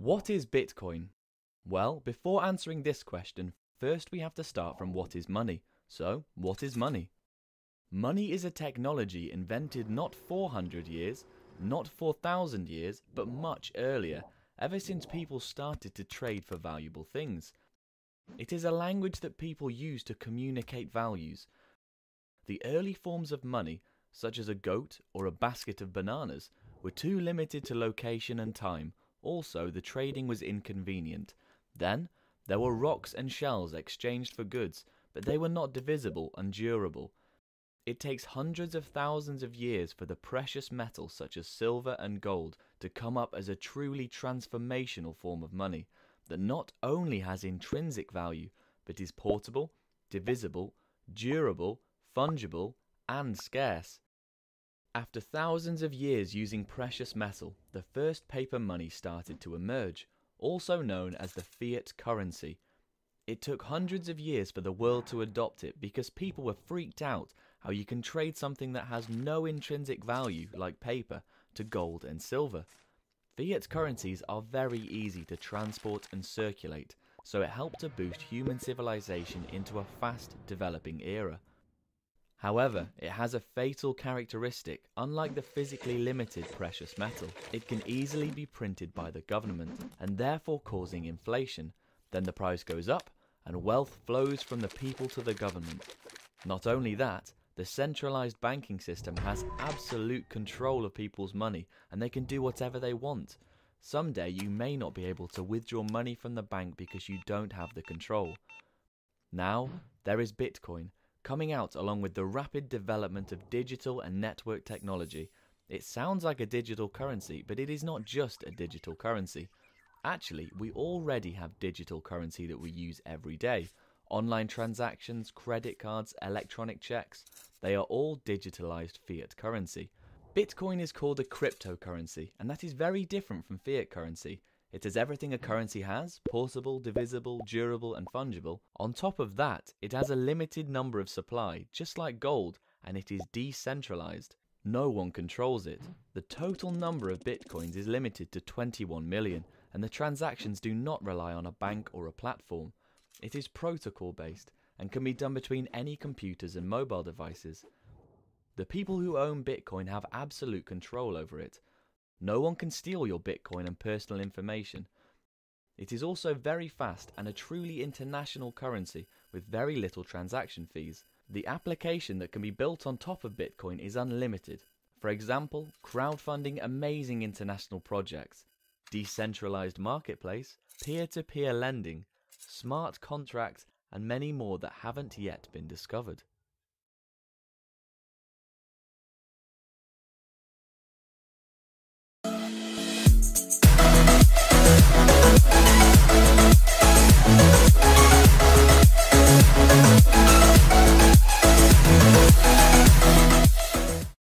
What is Bitcoin? Well, before answering this question, first we have to start from what is money. So, what is money? Money is a technology invented not 400 years, not 4,000 years, but much earlier, ever since people started to trade for valuable things. It is a language that people use to communicate values. The early forms of money, such as a goat or a basket of bananas, were too limited to location and time, also, the trading was inconvenient. Then, there were rocks and shells exchanged for goods, but they were not divisible and durable. It takes hundreds of thousands of years for the precious metals such as silver and gold to come up as a truly transformational form of money that not only has intrinsic value, but is portable, divisible, durable, fungible, and scarce. After thousands of years using precious metal, the first paper money started to emerge, also known as the fiat currency. It took hundreds of years for the world to adopt it because people were freaked out how you can trade something that has no intrinsic value, like paper, to gold and silver. Fiat currencies are very easy to transport and circulate, so it helped to boost human civilization into a fast developing era. However, it has a fatal characteristic. Unlike the physically limited precious metal, it can easily be printed by the government and therefore causing inflation. Then the price goes up and wealth flows from the people to the government. Not only that, the centralized banking system has absolute control of people's money and they can do whatever they want. Someday you may not be able to withdraw money from the bank because you don't have the control. Now, there is Bitcoin, coming out along with the rapid development of digital and network technology. It sounds like a digital currency, but it is not just a digital currency. Actually, we already have digital currency that we use every day. Online transactions, credit cards, electronic checks, they are all digitalized fiat currency. Bitcoin is called a cryptocurrency, and that is very different from fiat currency. It has everything a currency has portable, divisible, durable, and fungible. On top of that, it has a limited number of supply, just like gold, and it is decentralized. No one controls it. The total number of bitcoins is limited to 21 million, and the transactions do not rely on a bank or a platform. It is protocol based and can be done between any computers and mobile devices. The people who own Bitcoin have absolute control over it, no one can steal your Bitcoin and personal information. It is also very fast and a truly international currency with very little transaction fees. The application that can be built on top of Bitcoin is unlimited. For example, crowdfunding amazing international projects, decentralized marketplace, peer to peer lending, smart contracts, and many more that haven't yet been discovered.